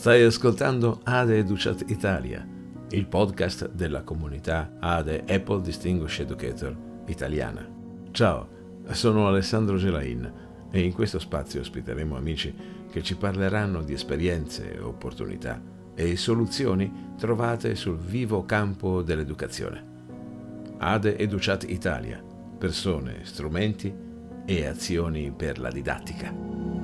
Stai ascoltando ADE Educat Italia, il podcast della comunità ADE Apple Distinguished Educator italiana. Ciao, sono Alessandro Gelain e in questo spazio ospiteremo amici che ci parleranno di esperienze, opportunità e soluzioni trovate sul vivo campo dell'educazione. ADE Educat Italia, persone, strumenti e azioni per la didattica.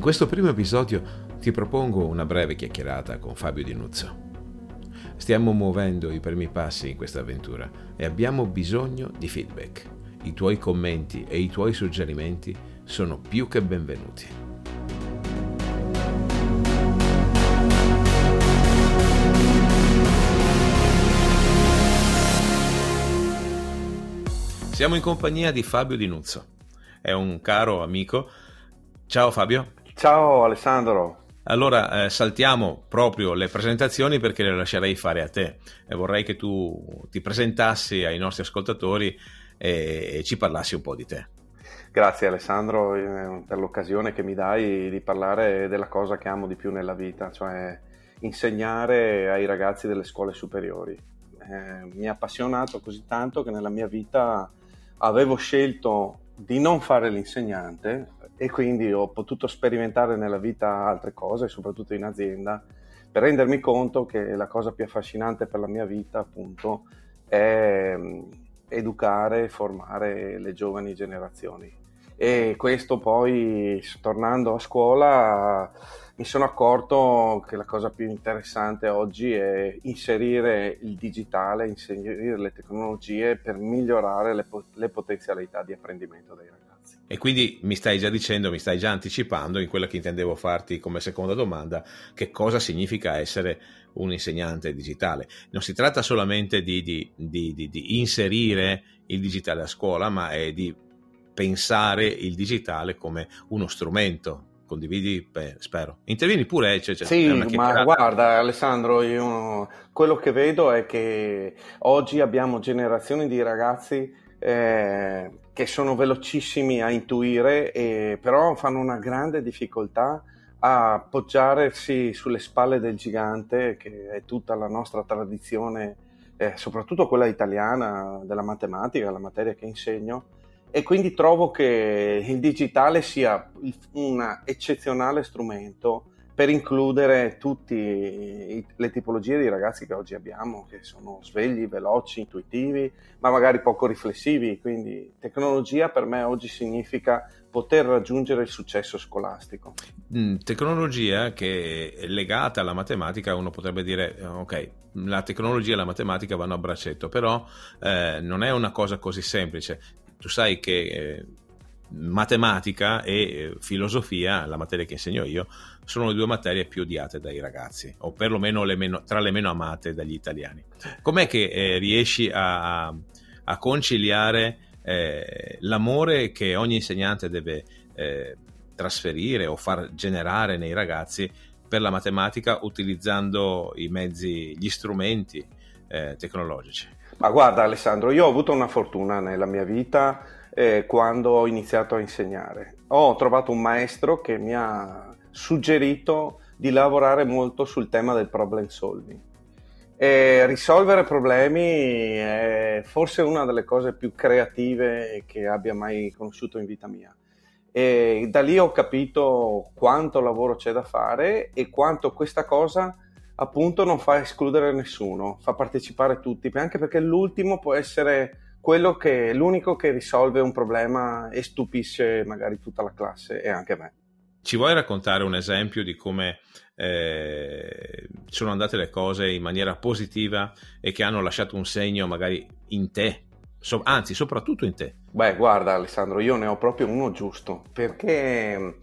In questo primo episodio ti propongo una breve chiacchierata con Fabio Di Nuzzo. Stiamo muovendo i primi passi in questa avventura e abbiamo bisogno di feedback. I tuoi commenti e i tuoi suggerimenti sono più che benvenuti. Siamo in compagnia di Fabio Di Nuzzo. È un caro amico. Ciao Fabio. Ciao Alessandro. Allora eh, saltiamo proprio le presentazioni perché le lascerei fare a te e vorrei che tu ti presentassi ai nostri ascoltatori e, e ci parlassi un po' di te. Grazie Alessandro eh, per l'occasione che mi dai di parlare della cosa che amo di più nella vita, cioè insegnare ai ragazzi delle scuole superiori. Eh, mi ha appassionato così tanto che nella mia vita avevo scelto di non fare l'insegnante e quindi ho potuto sperimentare nella vita altre cose, soprattutto in azienda, per rendermi conto che la cosa più affascinante per la mia vita, appunto, è mm, educare e formare le giovani generazioni. E questo poi, tornando a scuola, mi sono accorto che la cosa più interessante oggi è inserire il digitale, inserire le tecnologie per migliorare le, le potenzialità di apprendimento dei ragazzi. E quindi mi stai già dicendo, mi stai già anticipando in quella che intendevo farti come seconda domanda, che cosa significa essere un insegnante digitale. Non si tratta solamente di, di, di, di inserire il digitale a scuola, ma è di pensare il digitale come uno strumento condividi, beh, spero. Intervieni pure. Cioè, cioè, sì, ma guarda Alessandro, io quello che vedo è che oggi abbiamo generazioni di ragazzi eh, che sono velocissimi a intuire, e, però fanno una grande difficoltà a appoggiarsi sulle spalle del gigante, che è tutta la nostra tradizione, eh, soprattutto quella italiana della matematica, la materia che insegno. E quindi trovo che il digitale sia un eccezionale strumento per includere tutte le tipologie di ragazzi che oggi abbiamo, che sono svegli, veloci, intuitivi, ma magari poco riflessivi. Quindi tecnologia per me oggi significa poter raggiungere il successo scolastico. Mm, tecnologia che è legata alla matematica, uno potrebbe dire, ok, la tecnologia e la matematica vanno a braccetto, però eh, non è una cosa così semplice. Tu sai che... Eh, matematica e eh, filosofia, la materia che insegno io, sono le due materie più odiate dai ragazzi, o perlomeno le meno, tra le meno amate dagli italiani. Com'è che eh, riesci a, a conciliare eh, l'amore che ogni insegnante deve trasferire o far generare nei ragazzi per la matematica utilizzando i mezzi, gli strumenti eh, tecnologici? Ma guarda Alessandro, io ho avuto una fortuna nella mia vita eh, quando ho iniziato a insegnare. Ho trovato un maestro che mi ha suggerito di lavorare molto sul tema del problem solving. E risolvere problemi è forse una delle cose più creative che abbia mai conosciuto in vita mia. E da lì ho capito quanto lavoro c'è da fare e quanto questa cosa appunto non fa escludere nessuno, fa partecipare tutti, anche perché l'ultimo può essere quello che l'unico che risolve un problema e stupisce magari tutta la classe e anche me. Ci vuoi raccontare un esempio di come eh, sono andate le cose in maniera positiva e che hanno lasciato un segno magari in te, so, anzi soprattutto in te? Beh, guarda Alessandro, io ne ho proprio uno giusto, perché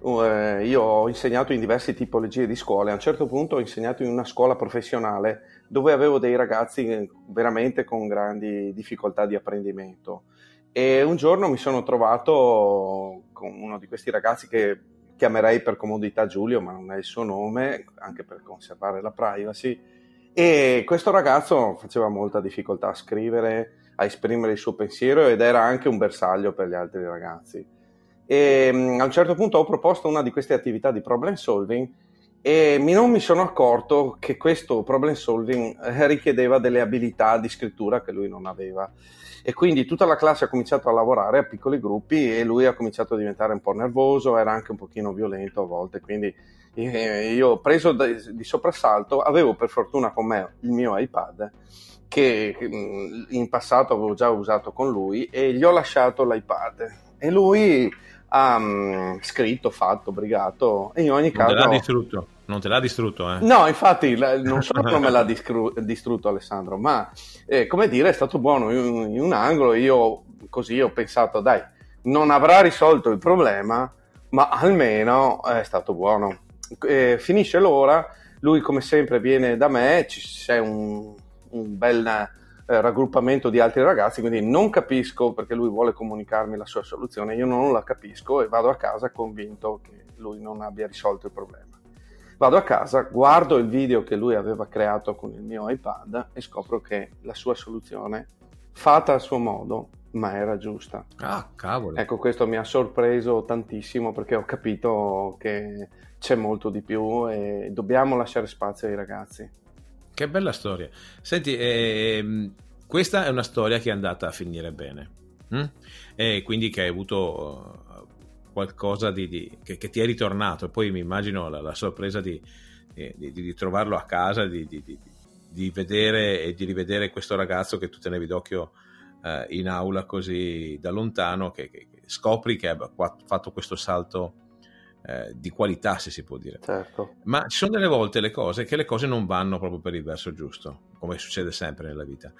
uh, io ho insegnato in diverse tipologie di scuole, a un certo punto ho insegnato in una scuola professionale dove avevo dei ragazzi veramente con grandi difficoltà di apprendimento. E un giorno mi sono trovato con uno di questi ragazzi che chiamerei per comodità Giulio, ma non è il suo nome, anche per conservare la privacy. E questo ragazzo faceva molta difficoltà a scrivere, a esprimere il suo pensiero ed era anche un bersaglio per gli altri ragazzi. E a un certo punto ho proposto una di queste attività di problem solving e non mi sono accorto che questo problem solving eh, richiedeva delle abilità di scrittura che lui non aveva. E quindi tutta la classe ha cominciato a lavorare a piccoli gruppi e lui ha cominciato a diventare un po' nervoso, era anche un pochino violento a volte, quindi eh, io preso di soprassalto avevo per fortuna con me il mio iPad che in passato avevo già usato con lui e gli ho lasciato l'iPad. E lui um, scritto, fatto, brigato e in ogni non caso... Te l'ha distrutto. Non te l'ha distrutto, eh? No, infatti non solo non me l'ha discru- distrutto Alessandro, ma eh, come dire è stato buono in, in un angolo, io così ho pensato dai, non avrà risolto il problema, ma almeno è stato buono. Eh, finisce l'ora, lui come sempre viene da me, c'è un, un bel eh, raggruppamento di altri ragazzi, quindi non capisco perché lui vuole comunicarmi la sua soluzione, io non la capisco e vado a casa convinto che lui non abbia risolto il problema. Vado a casa, guardo il video che lui aveva creato con il mio iPad e scopro che la sua soluzione, fatta a suo modo, ma era giusta. Ah, cavolo. Ecco, questo mi ha sorpreso tantissimo perché ho capito che c'è molto di più e dobbiamo lasciare spazio ai ragazzi. Che bella storia. Senti, ehm, questa è una storia che è andata a finire bene. Hm? E quindi che hai avuto uh, qualcosa di, di che, che, ti è ritornato. Poi mi immagino la, la sorpresa di, di, trovarlo a casa, di, vedere e di rivedere questo ragazzo che tu tenevi d'occhio uh, in aula così da lontano, che, che, che scopri che ha fatto questo salto eh, di qualità, se si può dire. Certo. Ma ci sono delle volte le cose che le cose non vanno proprio per il verso giusto, come succede sempre nella vita.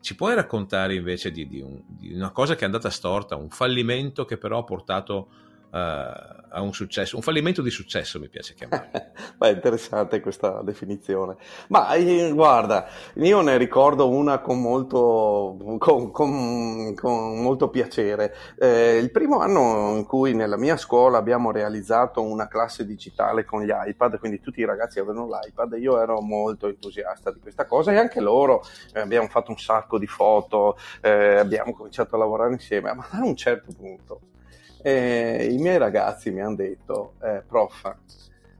Ci puoi raccontare invece di, di, un, di una cosa che è andata storta, un fallimento che però ha portato a un successo, un fallimento di successo mi piace chiamarlo. Beh, interessante questa definizione. Ma eh, guarda, io ne ricordo una con molto, con, con, con molto piacere. Eh, il primo anno in cui nella mia scuola abbiamo realizzato una classe digitale con gli iPad, quindi tutti i ragazzi avevano l'iPad, io ero molto entusiasta di questa cosa e anche loro eh, abbiamo fatto un sacco di foto, eh, abbiamo cominciato a lavorare insieme, ma a un certo punto e I miei ragazzi mi hanno detto, eh, prof,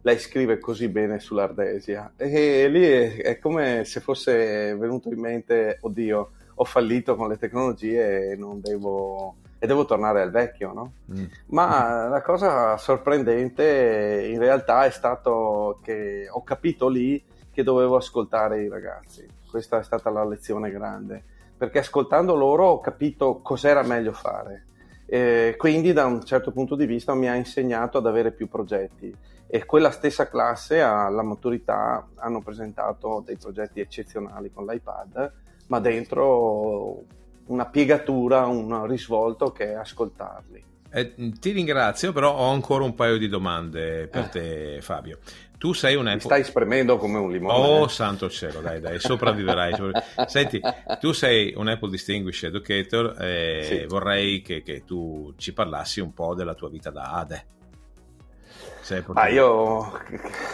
lei scrive così bene sull'Ardesia. E lì è, è, come se fosse venuto in mente, oddio, ho fallito con le tecnologie e non devo, e devo tornare al vecchio, no? Mm. Ma la cosa sorprendente in realtà è stato che ho capito lì che dovevo ascoltare i ragazzi. Questa è stata la lezione grande, perché ascoltando loro ho capito cos'era meglio fare eh, quindi da un certo punto di vista mi ha insegnato ad avere più progetti e quella stessa classe alla maturità hanno presentato dei progetti eccezionali con l'iPad, ma dentro una piegatura, un risvolto che è ascoltarli. Eh, ti ringrazio, però ho ancora un paio di domande per eh. te, Fabio. Tu sei un Apple. Mi stai spremendo come un limone. Oh, santo cielo, dai, dai, sopravviverai. Senti, tu sei un Apple Distinguished Educator e sì. vorrei che, che, tu ci parlassi un po' della tua vita da ADE. Ah, io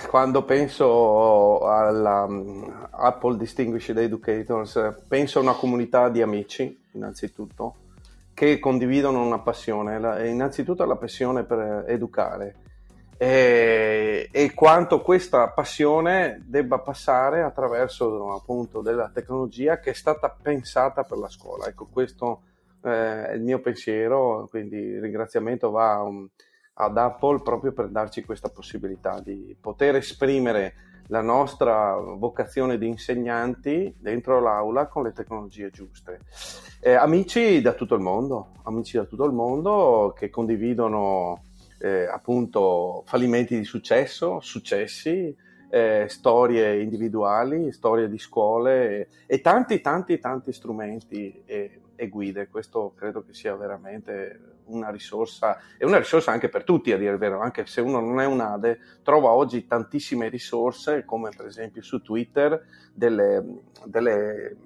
quando penso alla um, Apple Distinguished Educators penso a una comunità di amici, innanzitutto, che condividono una passione, innanzitutto la passione per educare e, e, quanto questa passione debba passare attraverso appunto della tecnologia che è stata pensata per la scuola. Ecco, questo eh, è il mio pensiero, quindi il ringraziamento va um, ad Apple proprio per darci questa possibilità di poter esprimere la nostra vocazione di insegnanti dentro l'aula con le tecnologie giuste. Eh, amici da tutto il mondo, amici da tutto il mondo che condividono eh, appunto fallimenti di successo, successi, eh, storie individuali, storie di scuole e, e tanti tanti tanti strumenti e, e, guide. Questo credo che sia veramente una risorsa e una risorsa anche per tutti a dire il vero, anche se uno non è un ADE, trova oggi tantissime risorse come per esempio su Twitter delle, delle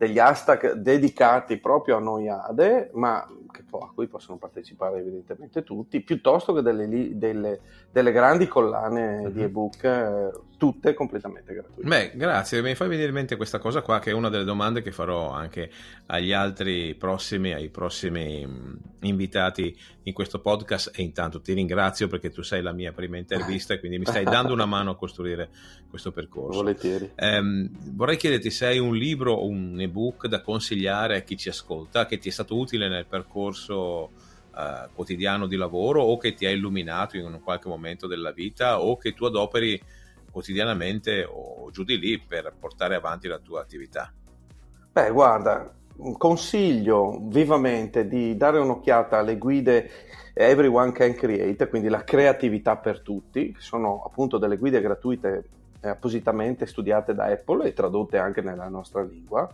degli hashtag dedicati proprio a noi ADE, ma a cui possono partecipare evidentemente tutti, piuttosto che delle, delle, delle grandi collane uh-huh. di mhm. ebook, eh, tutte completamente gratuite. Beh, grazie, mi fai venire in mente questa cosa qua, che è una delle domande che farò anche agli altri prossimi, ai prossimi mm, invitati in questo podcast e intanto ti ringrazio perché tu sei la mia prima intervista e quindi mi stai dando una mano a costruire questo percorso. Volentieri. Eh, vorrei chiederti se hai un libro o un ebook da consigliare a chi ci ascolta, che ti è stato utile nel percorso eh, quotidiano di lavoro o che ti ha illuminato in un qualche momento della vita o che tu adoperi quotidianamente o giù di lì per portare avanti la tua attività. Beh, guarda, consiglio vivamente di dare un'occhiata alle guide Everyone Can Create, quindi la creatività per tutti, che sono appunto delle guide gratuite appositamente studiate da Apple e tradotte anche nella nostra lingua.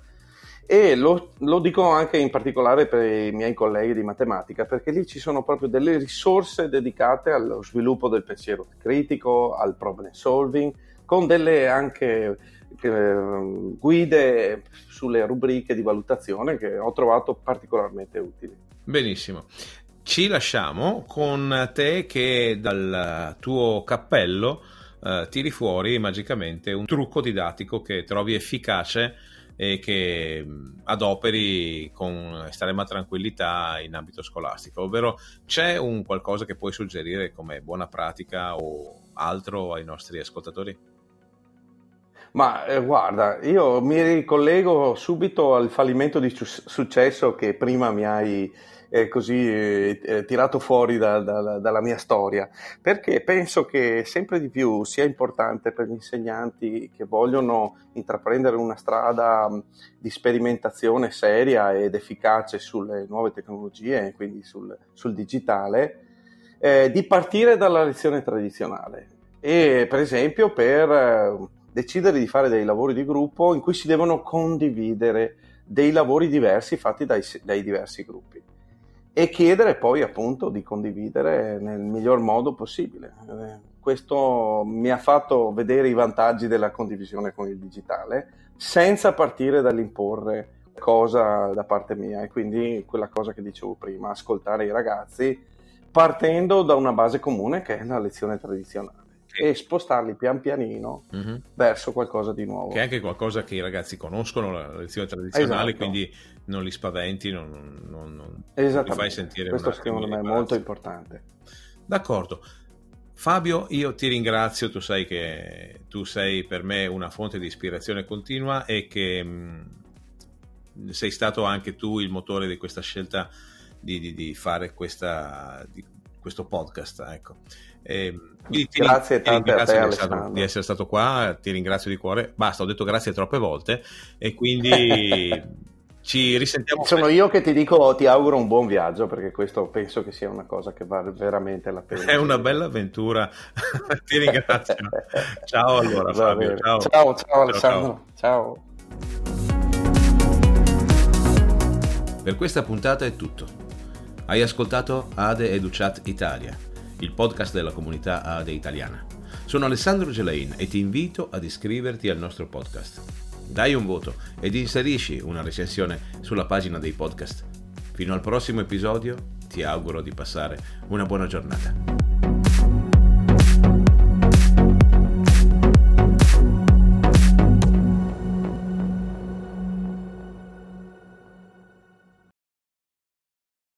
E lo, lo, dico anche in particolare per i miei colleghi di matematica, perché lì ci sono proprio delle risorse dedicate allo sviluppo del pensiero critico, al problem solving, con delle anche eh, guide sulle rubriche di valutazione che ho trovato particolarmente utili. Benissimo. Ci lasciamo con te che dal tuo cappello eh, tiri fuori magicamente un trucco didattico che trovi efficace e che adoperi con estrema tranquillità in ambito scolastico, ovvero c'è un qualcosa che puoi suggerire come buona pratica o altro ai nostri ascoltatori? Ma eh, guarda, io mi ricollego subito al fallimento di successo che prima mi hai eh, così eh, eh, tirato fuori da, da, dalla mia storia, perché penso che sempre di più sia importante per gli insegnanti che vogliono intraprendere una strada di sperimentazione seria ed efficace sulle nuove tecnologie, quindi sul, sul digitale, eh, di partire dalla lezione tradizionale. E per esempio per eh, decidere di fare dei lavori di gruppo in cui si devono condividere dei lavori diversi fatti dai, dai diversi gruppi e chiedere poi appunto di condividere nel miglior modo possibile. Eh, questo mi ha fatto vedere i vantaggi della condivisione con il digitale senza partire dall'imporre cosa da parte mia e quindi quella cosa che dicevo prima, ascoltare i ragazzi partendo da una base comune che è la lezione tradizionale e spostarli pian pianino mm-hmm. verso qualcosa di nuovo. Che è anche qualcosa che i ragazzi conoscono, la lezione tradizionale, esatto. quindi non li spaventi, non, non, non li fai sentire Questo secondo me è molto importante. D'accordo. Fabio, io ti ringrazio, tu sai che tu sei per me una fonte di ispirazione continua e che mh, mm, sei stato anche tu il motore di questa scelta di, di, di fare questa, di, questo podcast. Ecco. E, ti, grazie ti, a te, stato, di essere stato qua, ti ringrazio di cuore. Basta, ho detto grazie troppe volte e quindi ci risentiamo. Sono io che ti dico, ti auguro un buon viaggio perché questo penso che sia una cosa che vale veramente la pena. È una bella avventura, ti ringrazio. ciao allora Fabio, ciao. ciao. ciao Alessandro, ciao. ciao. Per questa puntata è tutto. Hai ascoltato Ade Educat Italia, il podcast della comunità Ade italiana. Sono Alessandro Gelain e ti invito ad iscriverti al nostro podcast. Dai un voto ed inserisci una recensione sulla pagina dei podcast. Fino al prossimo episodio ti auguro di passare una buona giornata.